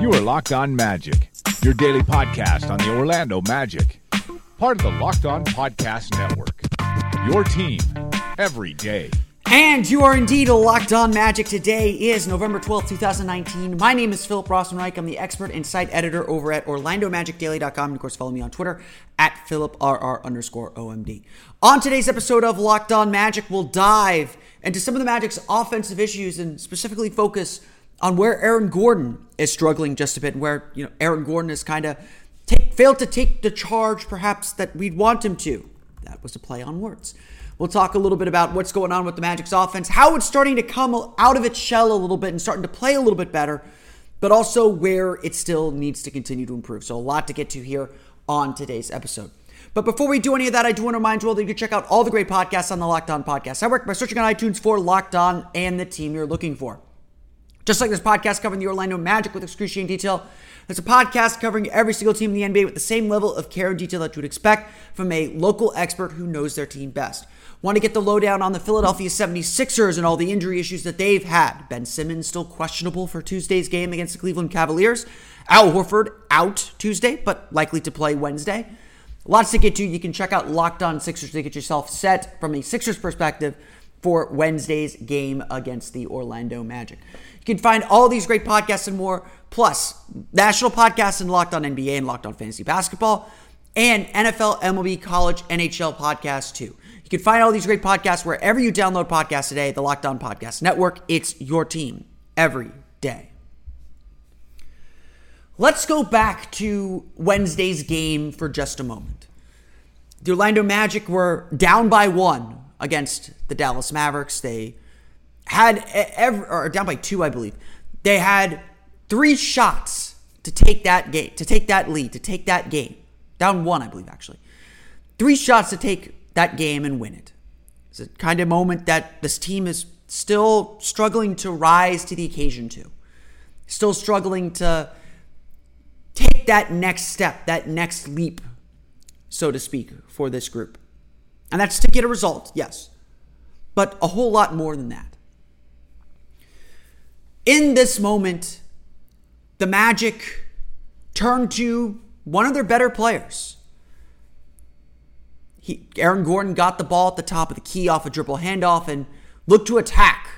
You are Locked On Magic, your daily podcast on the Orlando Magic, part of the Locked On Podcast Network. Your team every day. And you are indeed a Locked On Magic. Today is November 12th, 2019. My name is Philip Rossman-Reich. I'm the expert and site editor over at OrlandoMagicDaily.com. And of course, follow me on Twitter at PhilipRR underscore OMD. On today's episode of Locked On Magic, we'll dive into some of the Magic's offensive issues and specifically focus on where Aaron Gordon is struggling just a bit, and where you know Aaron Gordon has kind of failed to take the charge, perhaps that we'd want him to. That was a play on words. We'll talk a little bit about what's going on with the Magic's offense, how it's starting to come out of its shell a little bit and starting to play a little bit better, but also where it still needs to continue to improve. So, a lot to get to here on today's episode. But before we do any of that, I do want to remind you all that you can check out all the great podcasts on the Locked On Podcast Network by searching on iTunes for Locked On and the team you're looking for. Just like this podcast covering the Orlando Magic with excruciating detail, there's a podcast covering every single team in the NBA with the same level of care and detail that you would expect from a local expert who knows their team best. Want to get the lowdown on the Philadelphia 76ers and all the injury issues that they've had? Ben Simmons still questionable for Tuesday's game against the Cleveland Cavaliers. Al Horford out Tuesday, but likely to play Wednesday. Lots to get to. You can check out Locked On Sixers to get yourself set from a Sixers perspective for Wednesday's game against the Orlando Magic. You can find all these great podcasts and more, plus national podcasts and Locked On NBA and Locked On Fantasy Basketball, and NFL, MLB, College, NHL podcasts too. You can find all these great podcasts wherever you download podcasts today, the Locked On Podcast Network. It's your team every day. Let's go back to Wednesday's game for just a moment. The Orlando Magic were down by one against the Dallas Mavericks. They had every, or down by two, I believe. They had three shots to take that game, to take that lead, to take that game. Down one, I believe, actually. Three shots to take that game and win it. It's a kind of moment that this team is still struggling to rise to the occasion to. Still struggling to take that next step, that next leap, so to speak, for this group. And that's to get a result, yes. But a whole lot more than that. In this moment, the Magic turned to one of their better players. He, Aaron Gordon got the ball at the top of the key off a dribble handoff and looked to attack.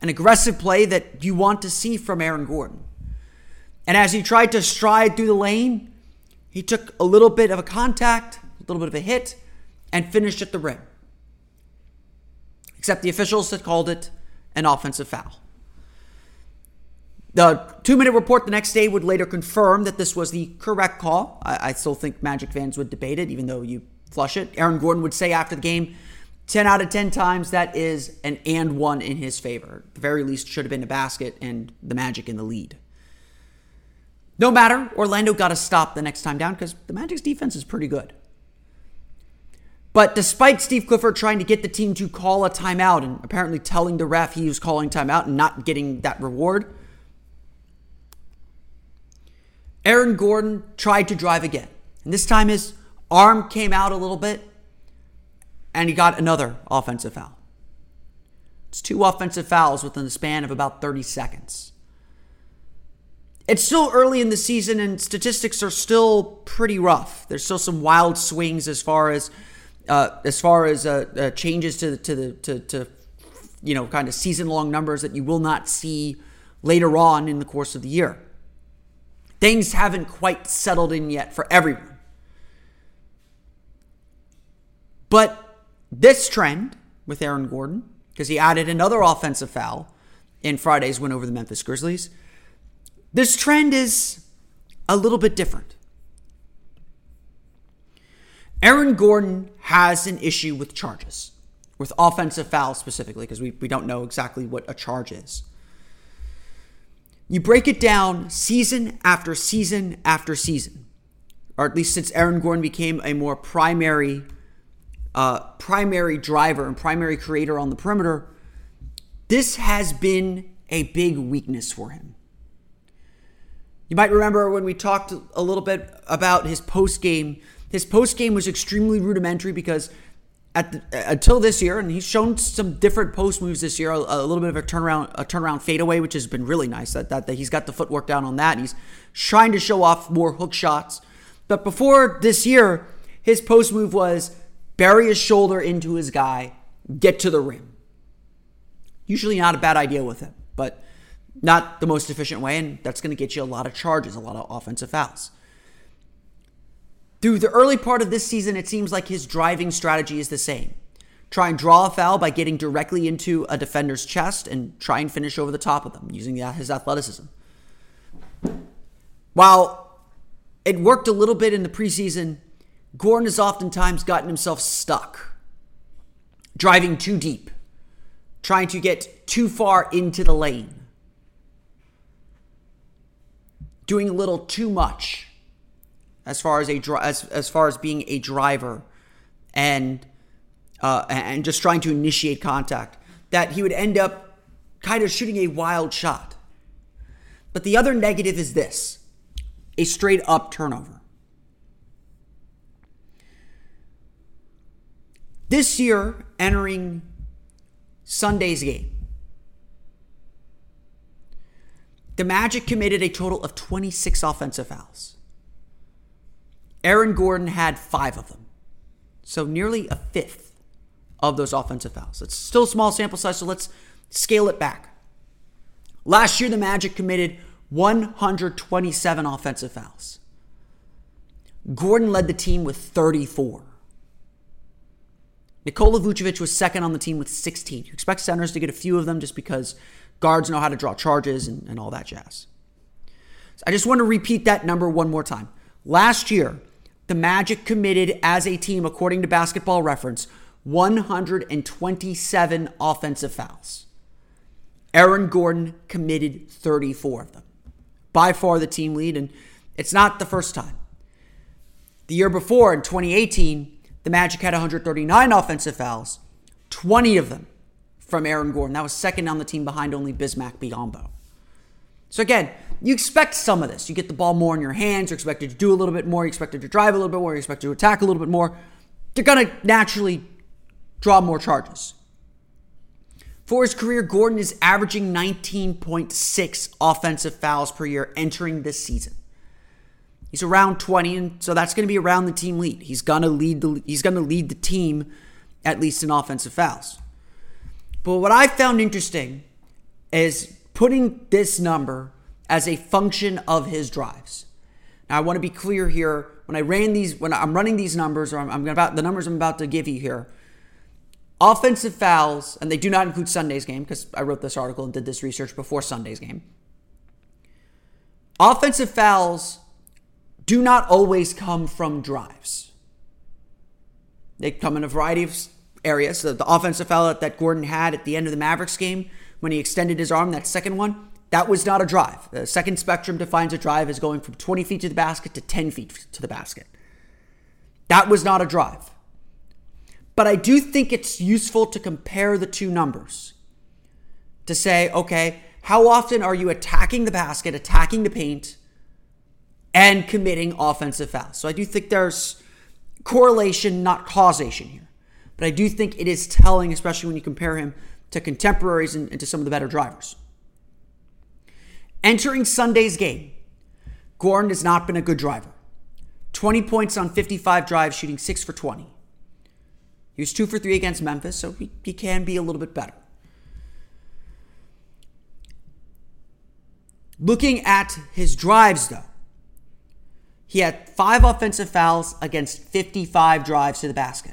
An aggressive play that you want to see from Aaron Gordon. And as he tried to stride through the lane, he took a little bit of a contact, a little bit of a hit, and finished at the rim. Except the officials had called it an offensive foul. The two minute report the next day would later confirm that this was the correct call. I, I, still think Magic fans would debate it, even though you flush it. Aaron Gordon would say after the game, 10 out of 10 times that is an and one in his favor. At the very least, should have been a basket and the Magic in the lead. No matter, Orlando got a stop the next time down because the Magic's defense is pretty good. But despite Steve Clifford trying to get the team to call a timeout and apparently telling the ref he was calling timeout and not getting that reward, Aaron Gordon tried to drive again. And this time his arm came out a little bit and he got another offensive foul. It's two offensive fouls within the span of about 30 seconds. It's still early in the season and statistics are still pretty rough. There's still some wild swings as far as uh, as far as uh, uh, changes to to the to, to you know kind of season long numbers that you will not see later on in the course of the year. Things haven't quite settled in yet for everyone. But this trend with Aaron Gordon, because he added another offensive foul in Friday's win over the Memphis Grizzlies this trend is a little bit different. Aaron Gordon has an issue with charges. with offensive fouls specifically, because we, we don't know exactly what a charge is. You break it down season after season after season, or at least since Aaron Gordon became a more primary, uh, primary driver and primary creator on the perimeter. This has been a big weakness for him. You might remember when we talked a little bit about his post game. His post game was extremely rudimentary because at the, until this year, and he's shown some different post moves this year. A, a, little bit of a turnaround, a turnaround fadeaway, which has been really nice. That, that that he's got the footwork down on that. he's trying to show off more hook shots. But before this year, his post move was bury his shoulder into his guy, get to the rim. Usually not a bad idea with him, but not the most efficient way, and that's going to get you a lot of charges, a lot of offensive fouls. Through the early part of this season, it seems like his driving strategy is the same. Try and draw a foul by getting directly into a defender's chest and try and finish over the top of them using his athleticism. While it worked a little bit in the preseason, Gordon has oftentimes gotten himself stuck, driving too deep, trying to get too far into the lane doing a little too much as far as a as, as far as being a driver and uh, and just trying to initiate contact that he would end up kind of shooting a wild shot. But the other negative is this a straight up turnover. This year, entering Sunday's game, The Magic committed a total of 26 offensive fouls. Aaron Gordon had five of them. So nearly a fifth of those offensive fouls. It's still a small sample size, so let's scale it back. Last year, the Magic committed 127 offensive fouls. Gordon led the team with 34. Nikola Vucevic was second on the team with 16. You expect centers to get a few of them just because Guards know how to draw charges and, and all that jazz. So I just want to repeat that number one more time. Last year, the Magic committed as a team, according to basketball reference, 127 offensive fouls. Aaron Gordon committed 34 of them. By far the team lead, and it's not the first time. The year before, in 2018, the Magic had 139 offensive fouls, 20 of them from Aaron Gordon. That was second on the team behind only Bismack Biyombo. So again, you expect some of this. You get the ball more in your hands. You're expected to do a little bit more. You're expected to drive a little bit more. You're expected to attack a little bit more. You're going to naturally draw more charges. For his career, Gordon is averaging 19.6 offensive fouls per year entering this season. He's around 20, and so that's going to be around the team lead. He's going to lead the he's going to lead the team at least in offensive fouls. But what I found interesting is putting this number as a function of his drives. Now, I want to be clear here. When I ran these, when I'm running these numbers, or I'm, I'm about the numbers I'm about to give you here, offensive fouls, and they do not include Sunday's game because I wrote this article and did this research before Sunday's game. Offensive fouls do not always come from drives. They come in a variety of areas. The offensive foul that Gordon had at the end of the Mavericks game when he extended his arm, that second one, that was not a drive. The second spectrum defines a drive as going from 20 feet to the basket to 10 feet to the basket. That was not a drive. But I do think it's useful to compare the two numbers to say, okay, how often are you attacking the basket, attacking the paint, and committing offensive fouls? So I do think there's correlation, not causation here. But I do think it is telling, especially when you compare him to contemporaries and, and to some of the better drivers. Entering Sunday's game, Gordon has not been a good driver. 20 points on 55 drives, shooting 6 for 20. He was 2 for 3 against Memphis, so he, he can be a little bit better. Looking at his drives, though, he had five offensive fouls against 55 drives to the basket.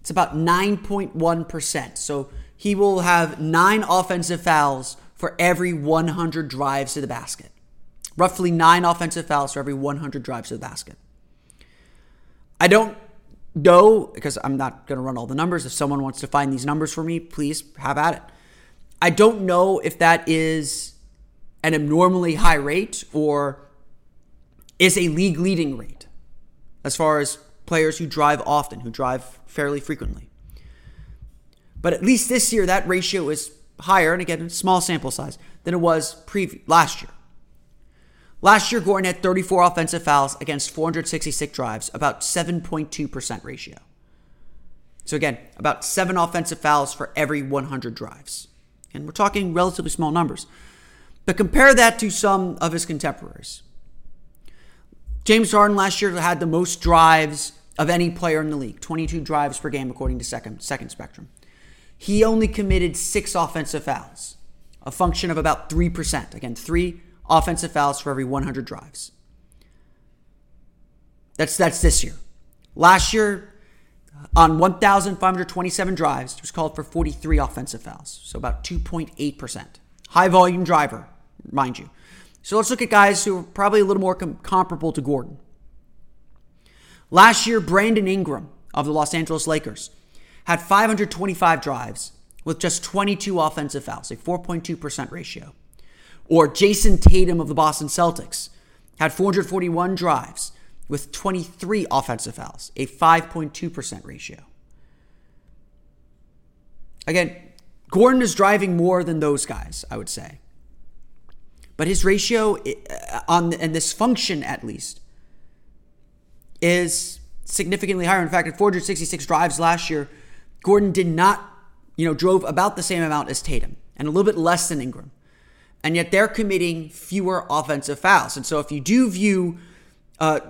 It's about 9.1%. So he will have nine offensive fouls for every 100 drives to the basket. Roughly nine offensive fouls for every 100 drives to the basket. I don't know, because I'm not going to run all the numbers. If someone wants to find these numbers for me, please have at it. I don't know if that is an abnormally high rate or is a league leading rate as far as players who drive often, who drive fairly frequently. But at least this year, that ratio is higher, and again, small sample size, than it was pre- last year. Last year, Gordon had 34 offensive fouls against 466 drives, about 7.2% ratio. So again, about seven offensive fouls for every 100 drives. And we're talking relatively small numbers. But compare that to some of his contemporaries. James Harden last year had the most drives of any player in the league, 22 drives per game according to second, second spectrum. He only committed six offensive fouls, a function of about 3%. Again, three offensive fouls for every 100 drives. That's, that's this year. Last year, uh, on 1,527 drives, he was called for 43 offensive fouls, so about 2.8%. High volume driver, mind you. So let's look at guys who are probably a little more com- comparable to Gordon. Last year, Brandon Ingram of the Los Angeles Lakers had 525 drives with just 22 offensive fouls, a 4.2% ratio. Or Jayson Tatum of the Boston Celtics had 441 drives with 23 offensive fouls, a 5.2% ratio. Again, Gordon is driving more than those guys, I would say. But his ratio uh, on and this function at least is significantly higher. In fact, at 466 drives last year, Gordon did not, you know, drove about the same amount as Tatum and a little bit less than Ingram and yet they're committing fewer offensive fouls. And so, if you do view uh,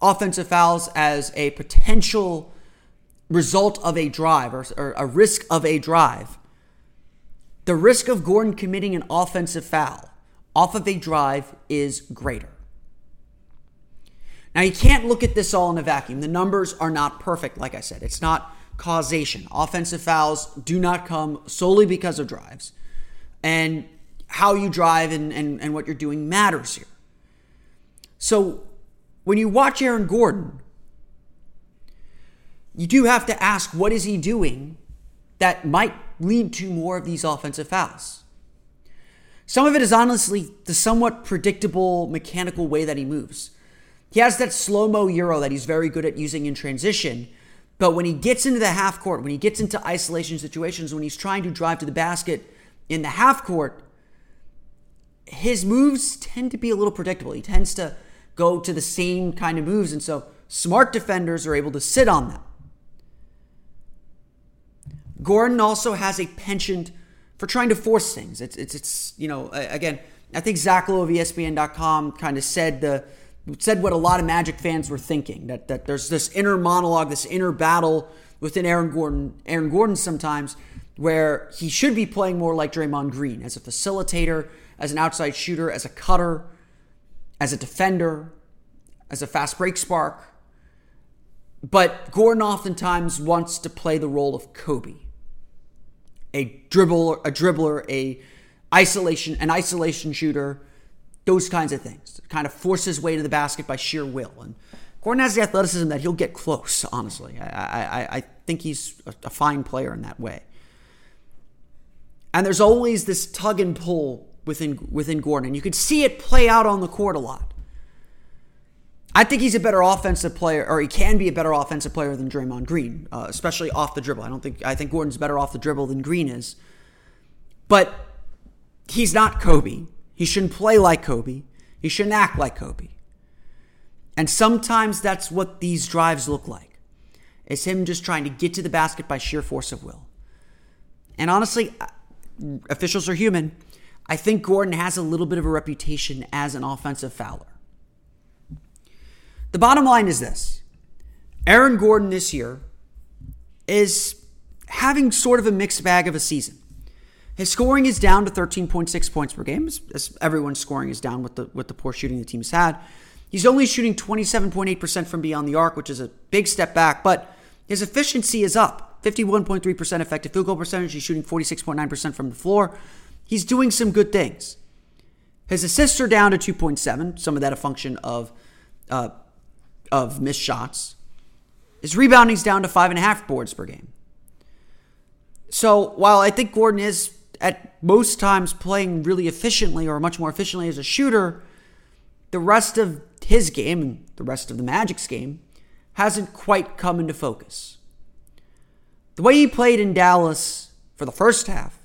offensive fouls as a potential result of a drive or, or a risk of a drive, the risk of Gordon committing an offensive foul off of a drive is greater. Now, you can't look at this all in a vacuum. The numbers are not perfect, like I said. It's not causation. Offensive fouls do not come solely because of drives. And how you drive and, and, and what you're doing matters here. So when you watch Aaron Gordon, you do have to ask what is he doing that might lead to more of these offensive fouls. Some of it is honestly the somewhat predictable mechanical way that he moves. He has that slow mo euro that he's very good at using in transition. But when he gets into the half court, when he gets into isolation situations, when he's trying to drive to the basket in the half court, his moves tend to be a little predictable. He tends to go to the same kind of moves, and so smart defenders are able to sit on them. Gordon also has a penchant for trying to force things. It's it's it's you know again I think Zach Lowe of ESPN.com kind of said the said what a lot of Magic fans were thinking that that there's this inner monologue, this inner battle within Aaron Gordon. Aaron Gordon sometimes where he should be playing more like Draymond Green as a facilitator, as an outside shooter, as a cutter, as a defender, as a fast break spark. But Gordon oftentimes wants to play the role of Kobe. A dribble, a dribbler, a isolation, an isolation shooter, those kinds of things. Kind of force his way to the basket by sheer will. And Gordon has the athleticism that he'll get close, honestly. I, I, I think he's a fine player in that way. And there's always this tug and pull within within Gordon. And you could see it play out on the court a lot. I think he's a better offensive player, or he can be a better offensive player than Draymond Green, uh, especially off the dribble. I don't think I think Gordon's better off the dribble than Green is, but he's not Kobe. He shouldn't play like Kobe. He shouldn't act like Kobe. And sometimes that's what these drives look like. It's him just trying to get to the basket by sheer force of will. And honestly, officials are human. I think Gordon has a little bit of a reputation as an offensive fouler. The bottom line is this Aaron Gordon this year is having sort of a mixed bag of a season. His scoring is down to 13.6 points per game, as everyone's scoring is down with the, with the poor shooting the team's had. He's only shooting 27.8% from beyond the arc, which is a big step back, but his efficiency is up 51.3% effective field goal percentage. He's shooting 46.9% from the floor. He's doing some good things. His assists are down to 2.7, some of that a function of uh, of missed shots. His rebounding's down to five and a half boards per game. So while I think Gordon is at most times playing really efficiently or much more efficiently as a shooter, the rest of his game and the rest of the Magic's game hasn't quite come into focus. The way he played in Dallas for the first half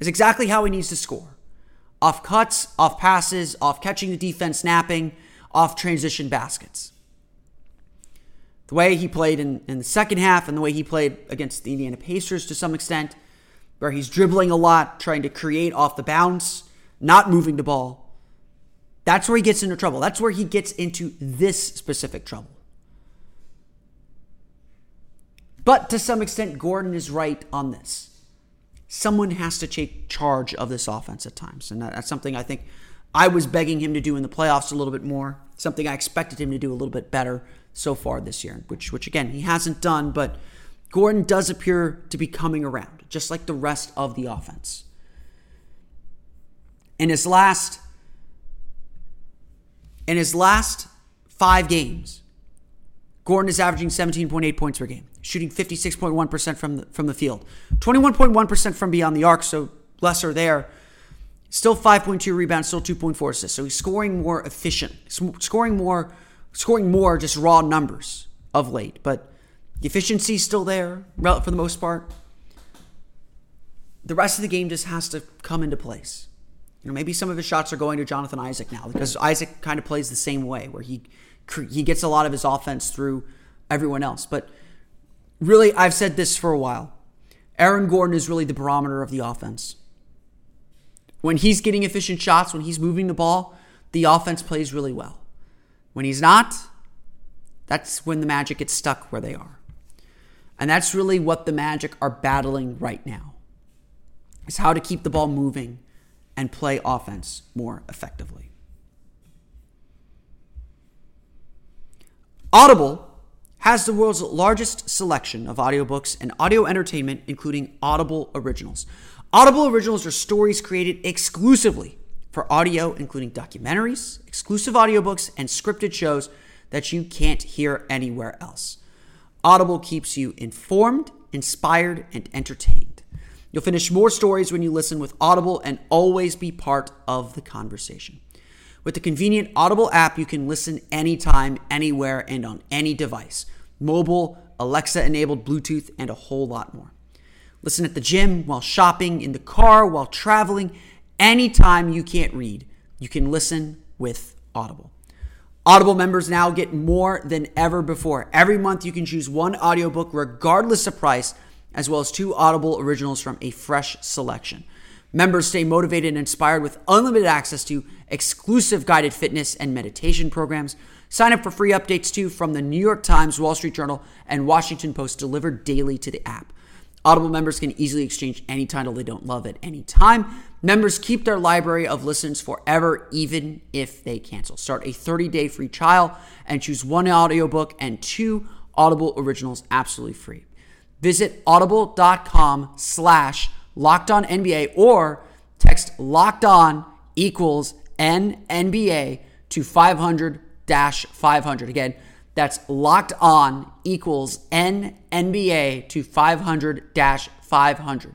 is exactly how he needs to score off cuts, off passes, off catching the defense snapping, off transition baskets. The way he played in, in the second half and the way he played against the Indiana Pacers to some extent, where he's dribbling a lot, trying to create off the bounce, not moving the ball. That's where he gets into trouble. That's where he gets into this specific trouble. But to some extent, Gordon is right on this. Someone has to take charge of this offense at times. And that's something I think I was begging him to do in the playoffs a little bit more, something I expected him to do a little bit better so far this year, which, which again, he hasn't done, but Gordon does appear to be coming around, just like the rest of the offense. In his last in his last five games, Gordon is averaging 17.8 points per game, shooting 56.1% from the, from the field, 21.1% from beyond the arc, so lesser there. Still 5.2 rebounds, still 2.4 assists. So he's scoring more efficient, scoring more, scoring more just raw numbers of late. But the efficiency is still there for the most part. The rest of the game just has to come into place. You know, maybe some of his shots are going to Jonathan Isaac now because Isaac kind of plays the same way, where he he gets a lot of his offense through everyone else. But really, I've said this for a while. Aaron Gordon is really the barometer of the offense. When he's getting efficient shots, when he's moving the ball, the offense plays really well. When he's not, that's when the Magic gets stuck where they are. And that's really what the Magic are battling right now. Is how to keep the ball moving and play offense more effectively. Audible has the world's largest selection of audiobooks and audio entertainment, including Audible Originals. Audible Originals are stories created exclusively for audio, including documentaries, exclusive audiobooks, and scripted shows that you can't hear anywhere else. Audible keeps you informed, inspired, and entertained. You'll finish more stories when you listen with Audible and always be part of the conversation. With the convenient Audible app, you can listen anytime, anywhere, and on any device mobile, Alexa enabled Bluetooth, and a whole lot more. Listen at the gym, while shopping, in the car, while traveling, anytime you can't read, you can listen with Audible. Audible members now get more than ever before. Every month you can choose one audiobook regardless of price as well as two Audible originals from a fresh selection. Members stay motivated and inspired with unlimited access to exclusive guided fitness and meditation programs. Sign up for free updates too from the New York Times, Wall Street Journal, and Washington Post delivered daily to the app. Audible members can easily exchange any title they don't love at any time. Members keep their library of listens forever, even if they cancel. Start a 30 day free trial and choose one audiobook and two Audible originals absolutely free. Visit audible.com slash locked on NBA or text locked on equals NNBA to 500 dash 500. Again, that's locked on equals NNBA to 500 dash 500.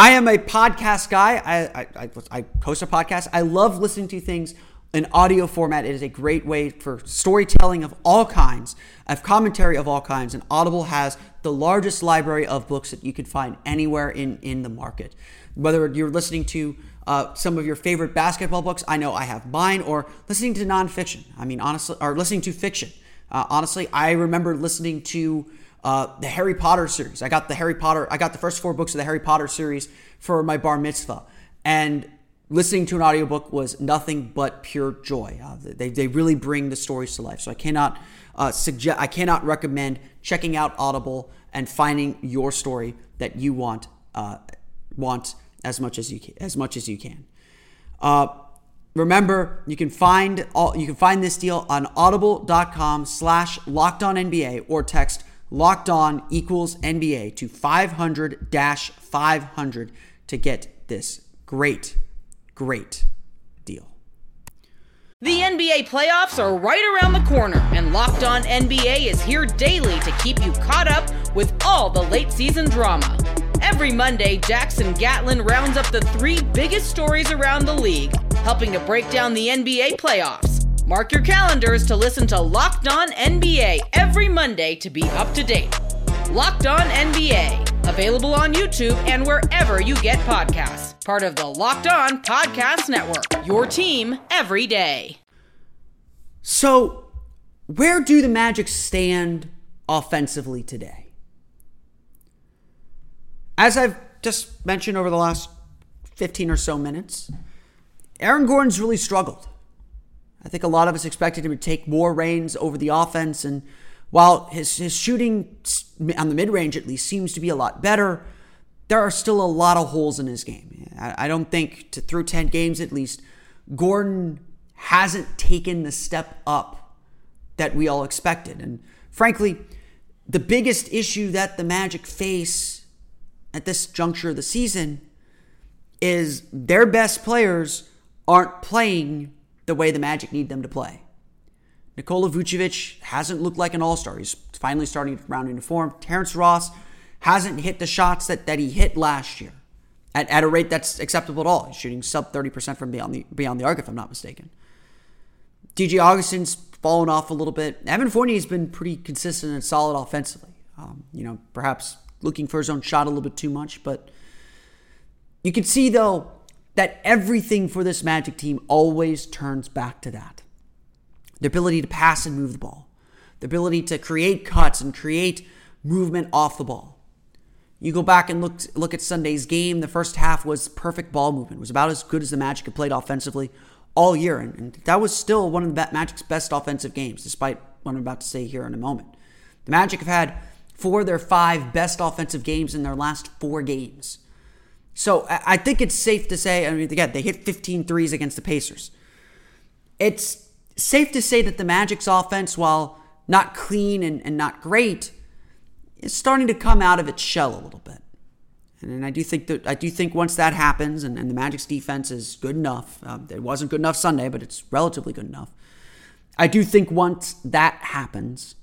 I am a podcast guy. I, I, I, host a podcast. I love listening to things in audio format. It is a great way for storytelling of all kinds, of commentary of all kinds. And Audible has the largest library of books that you could find anywhere in, in the market. Whether you're listening to uh, some of your favorite basketball books, I know I have mine, or listening to nonfiction. I mean, honestly, or listening to fiction. Uh, honestly, I remember listening to uh, the Harry Potter series. I got the Harry Potter, I got the first four books of the Harry Potter series for my bar mitzvah. And listening to an audiobook was nothing but pure joy. Uh, they, they really bring the stories to life. So I cannot uh, suggest, I cannot recommend checking out Audible and finding your story that you want uh, want as much as you can, as much as you can. Uh, remember, you can find all you can find this deal on audible.com slash locked on NBA or text locked on equals NBA to 500 dash 500 to get this great great deal. The NBA playoffs are right around the corner, and Locked On NBA is here daily to keep you caught up with all the late season drama. Every Monday, Jackson Gatlin rounds up the three biggest stories around the league, helping to break down the NBA playoffs. Mark your calendars to listen to Locked On NBA every Monday to be up to date. Locked On NBA, available on YouTube and wherever you get podcasts part of the Locked On Podcast Network. Your team every day. So, where do the Magic stand offensively today? As I've just mentioned over the last 15 or so minutes, Aaron Gordon's really struggled. I think a lot of us expected him to take more reins over the offense, and while his, his shooting on the mid range at least seems to be a lot better, there are still a lot of holes in his game. I, don't think to, through 10 games at least, Gordon hasn't taken the step up that we all expected. And frankly, the biggest issue that the Magic face at this juncture of the season is their best players aren't playing the way the Magic need them to play. Nikola Vucevic hasn't looked like an all star. He's finally starting to round into form. Terrence Ross hasn't hit the shots that, that he hit last year at, at a rate that's acceptable at all. He's shooting sub 30% from beyond the beyond the arc, if I'm not mistaken. DJ Augustin's fallen off a little bit. Evan Fournier's been pretty consistent and solid offensively. Um, you know, perhaps looking for his own shot a little bit too much, but you can see though that everything for this Magic team always turns back to that. The ability to pass and move the ball. The ability to create cuts and create movement off the ball. You go back and look look at Sunday's game. The first half was perfect ball movement. It was about as good as the Magic had played offensively all year, and, and that was still one of the Magic's best offensive games, despite what I'm about to say here in a moment. The Magic have had four of their five best offensive games in their last four games. So I think it's safe to say, I mean, again, they hit 15 threes against the Pacers. It's safe to say that the Magic's offense, while not clean and, and not great, is starting to come out of its shell a little bit. And I do think that I do think once that happens, and, and the Magic's defense is good enough. Uh, it wasn't good enough Sunday, but it's relatively good enough. I do think once that happens,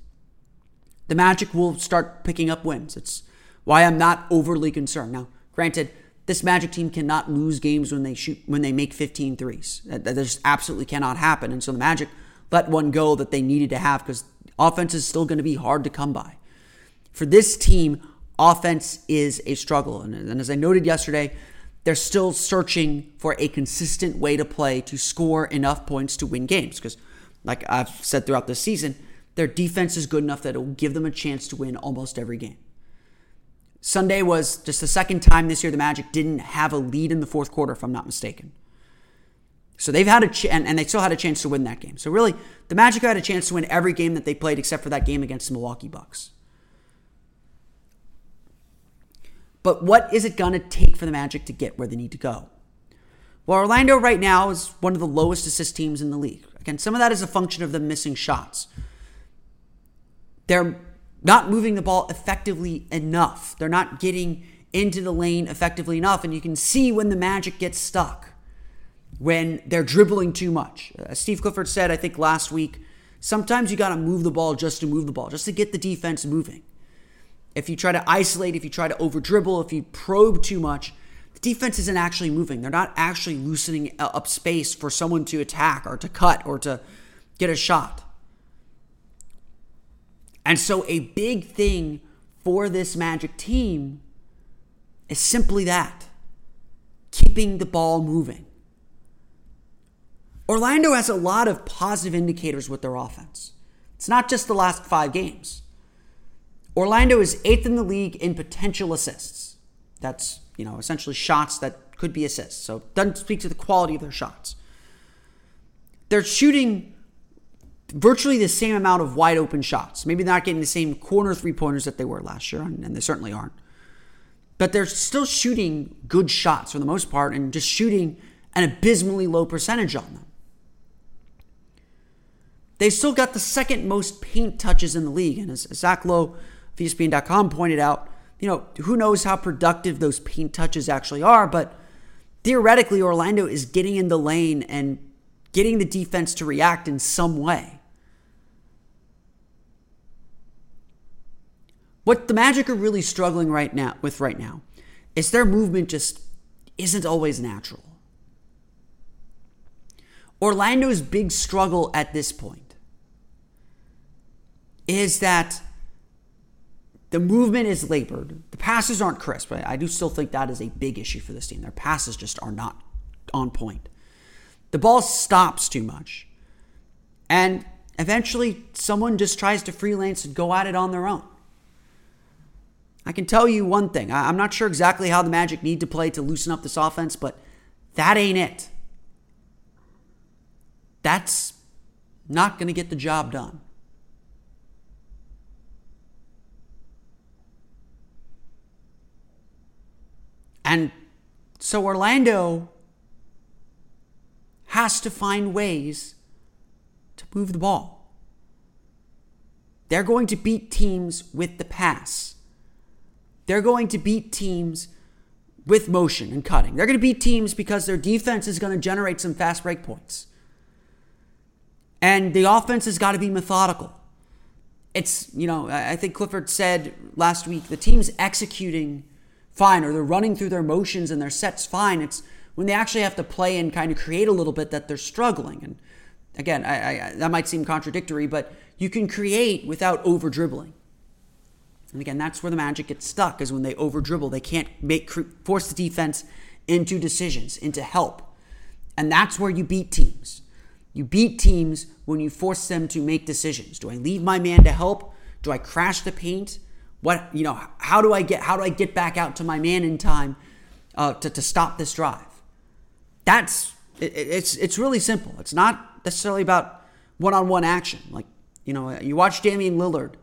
the Magic will start picking up wins. It's why I'm not overly concerned. Now, granted, this Magic team cannot lose games when they shoot when they make 15 threes. That, that just absolutely cannot happen. And so the Magic let one go that they needed to have because offense is still going to be hard to come by for this team, offense is a struggle. And, and as I noted yesterday, they're still searching for a consistent way to play to score enough points to win games. Because, like I've said throughout the season, their defense is good enough that it will give them a chance to win almost every game. Sunday was just the second time this year the Magic didn't have a lead in the fourth quarter, if I'm not mistaken. So they've had a chance, and, and, they still had a chance to win that game. So really, the Magic had a chance to win every game that they played except for that game against the Milwaukee Bucks. But what is it going to take for the Magic to get where they need to go? Well, Orlando right now is one of the lowest assist teams in the league. Again, some of that is a function of them missing shots. They're not moving the ball effectively enough. They're not getting into the lane effectively enough. And you can see when the Magic gets stuck, when they're dribbling too much. As Steve Clifford said, I think last week, sometimes you got to move the ball just to move the ball, just to get the defense moving. If you try to isolate, if you try to over dribble, if you probe too much, the defense isn't actually moving. They're not actually loosening uh, up space for someone to attack or to cut or to get a shot. And so, a big thing for this Magic team is simply that keeping the ball moving. Orlando has a lot of positive indicators with their offense. It's not just the last five games. Orlando is eighth in the league in potential assists. That's, you know, essentially shots that could be assists. So it doesn't speak to the quality of their shots. They're shooting virtually the same amount of wide open shots. Maybe they're not getting the same corner three pointers that they were last year, and they certainly aren't. But they're still shooting good shots for the most part and just shooting an abysmally low percentage on them. They still got the second most paint touches in the league. And as Zach Lowe ESPN.com pointed out, you know, who knows how productive those paint touches actually are, but theoretically, Orlando is getting in the lane and getting the defense to react in some way. What the Magic are really struggling right now with right now is their movement just isn't always natural. Orlando's big struggle at this point is that the movement is labored. The passes aren't crisp. I do still think that is a big issue for this team. Their passes just are not on point. The ball stops too much. And eventually, someone just tries to freelance and go at it on their own. I can tell you one thing. I'm not sure exactly how the Magic need to play to loosen up this offense, but that ain't it. That's not going to get the job done. And so Orlando has to find ways to move the ball. They're going to beat teams with the pass. They're going to beat teams with motion and cutting. They're going to beat teams because their defense is going to generate some fast break points. And the offense has got to be methodical. It's, you know, I think Clifford said last week the team's executing fine or they're running through their motions and their sets fine. It's when they actually have to play and kind of create a little bit that they're struggling. And again, I, I, that might seem contradictory, but you can create without over dribbling. And again, that's where the Magic gets stuck is when they over dribble. They can't make force the defense into decisions, into help. And that's where you beat teams. You beat teams when you force them to make decisions. Do I leave my man to help? Do I crash the paint? What you know? How do I get how do I get back out to my man in time uh, to to stop this drive? That's it, it's it's really simple. It's not necessarily about one-on-one action. Like you know, you watch Damian Lillard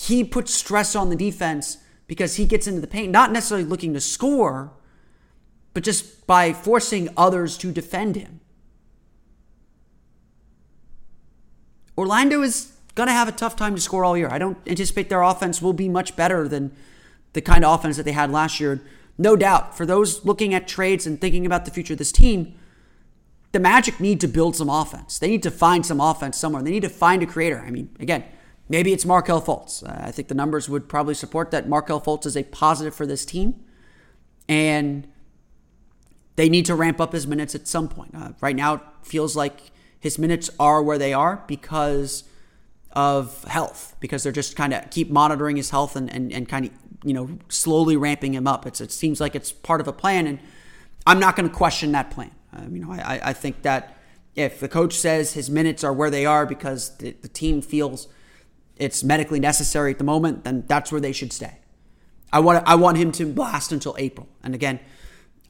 he puts stress on the defense because he gets into the paint, not necessarily looking to score, but just by forcing others to defend him. Orlando is going to have a tough time to score all year. I don't anticipate their offense will be much better than the kind of offense that they had last year. No doubt, for those looking at trades and thinking about the future of this team, the Magic need to build some offense. They need to find some offense somewhere. They need to find a creator. I mean, again, Maybe it's Markelle Fultz. Uh, I think the numbers would probably support that Markelle Fultz is a positive for this team. And they need to ramp up his minutes at some point. Uh, right now, it feels like his minutes are where they are because of health, because they're just kind of keep monitoring his health and, and, and kind of, you know, slowly ramping him up. It's, it seems like it's part of a plan. And I'm not going to question that plan. Um, you know, I, I think that if the coach says his minutes are where they are because the, the team feels – it's medically necessary at the moment, then that's where they should stay. I want I want him to last until April. And again,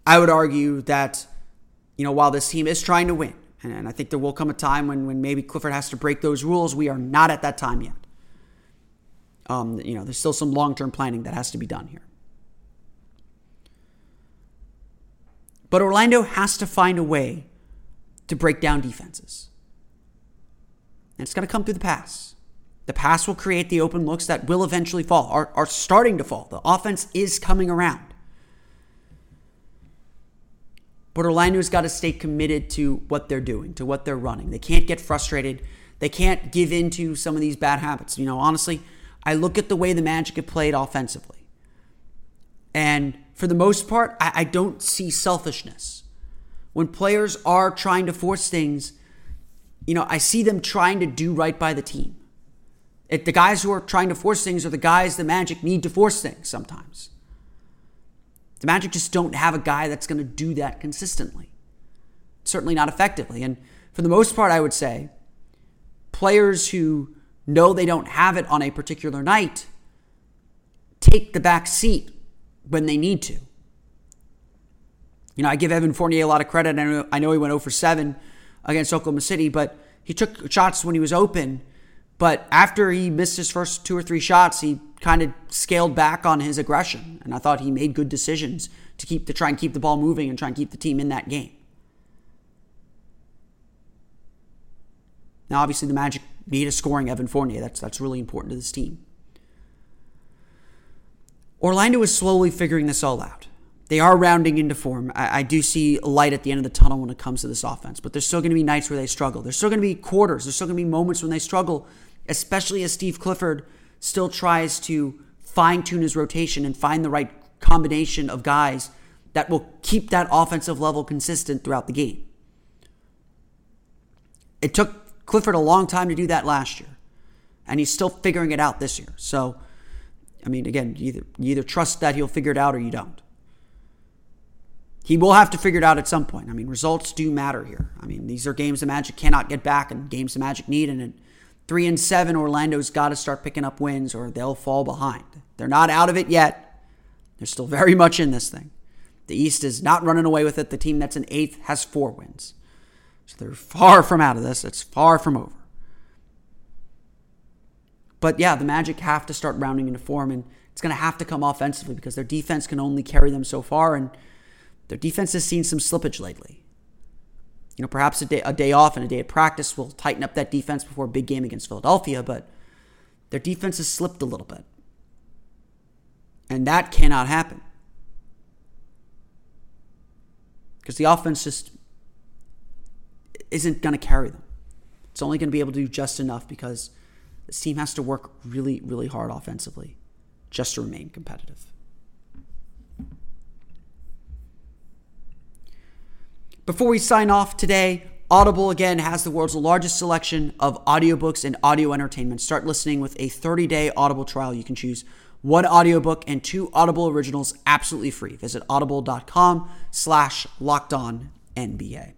I would argue that you know while this team is trying to win, and I think there will come a time when when maybe Clifford has to break those rules. We are not at that time yet. Um, you know, there's still some long term planning that has to be done here. But Orlando has to find a way to break down defenses. And it's going to come through the pass. The pass will create the open looks that will eventually fall, are, are starting to fall. The offense is coming around. But Orlando's got to stay committed to what they're doing, to what they're running. They can't get frustrated. They can't give in to some of these bad habits. You know, honestly, I look at the way the Magic have played offensively. And for the most part, I, I don't see selfishness. When players are trying to force things, you know, I see them trying to do right by the team. It, the guys who are trying to force things are the guys the Magic need to force things sometimes. The Magic just don't have a guy that's going to do that consistently. Certainly not effectively. And for the most part, I would say players who know they don't have it on a particular night take the back seat when they need to. You know, I give Evan Fournier a lot of credit. I know, I know he went 0 for 7 against Oklahoma City, but he took shots when he was open but after he missed his first two or three shots, he kind of scaled back on his aggression. And I thought he made good decisions to keep to try and keep the ball moving and try and keep the team in that game. Now, obviously, the Magic need a scoring Evan Fournier. That's that's really important to this team. Orlando is slowly figuring this all out. they are rounding into form. I, I, do see light at the end of the tunnel when it comes to this offense, but there's still going to be nights where they struggle. There's still going to be quarters. There's still going to be moments when they struggle, especially as Steve Clifford still tries to fine tune his rotation and find the right combination of guys that will keep that offensive level consistent throughout the game. It took Clifford a long time to do that last year, and he's still figuring it out this year. So, I mean, again, you either, you either trust that he'll figure it out or you don't. He will have to figure it out at some point. I mean, results do matter here. I mean, these are games the Magic cannot get back and games the Magic need. And at three and seven, Orlando's got to start picking up wins or they'll fall behind. They're not out of it yet. They're still very much in this thing. The East is not running away with it. The team that's in eighth has four wins. So they're far from out of this. It's far from over. But yeah, the Magic have to start rounding into form, and it's going to have to come offensively because their defense can only carry them so far. And their defense has seen some slippage lately. You know, perhaps a day, a day off and a day of practice will tighten up that defense before a big game against Philadelphia, but their defense has slipped a little bit. And that cannot happen. Because the offense just isn't going to carry them. It's only going to be able to do just enough because this team has to work really, really hard offensively just to remain competitive. Before we sign off today, Audible again has the world's largest selection of audiobooks and audio entertainment. Start listening with a 30-day Audible trial. You can choose one audiobook and two Audible originals absolutely free. Visit audible.com slash locked on NBA.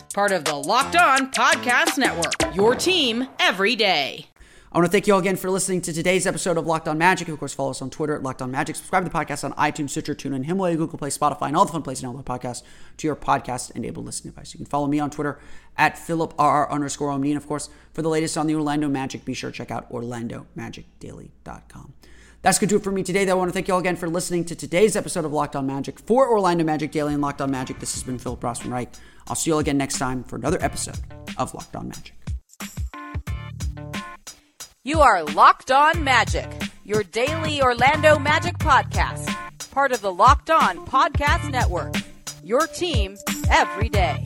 Part of the Locked On Podcast Network, your team every day. I want to thank you all again for listening to today's episode of Locked On Magic. Of course, follow us on Twitter at Locked On Magic. Subscribe to the podcast on iTunes, Stitcher, TuneIn, Himalaya, Google Play, Spotify, and all the fun places to download podcasts to your podcast-enabled listening device. You can follow me on Twitter at PhilipRR underscore Omni. And of course, for the latest on the Orlando Magic, be sure to check out OrlandoMagicDaily.com. That's going to do it for me today. Though I want to thank you all again for listening to today's episode of Locked On Magic for Orlando Magic Daily and Locked On Magic. This has been Philip Rossman Reich. I'll see you all again next time for another episode of Locked On Magic. You are Locked On Magic, your daily Orlando Magic podcast, part of the Locked On Podcast Network. Your team every day.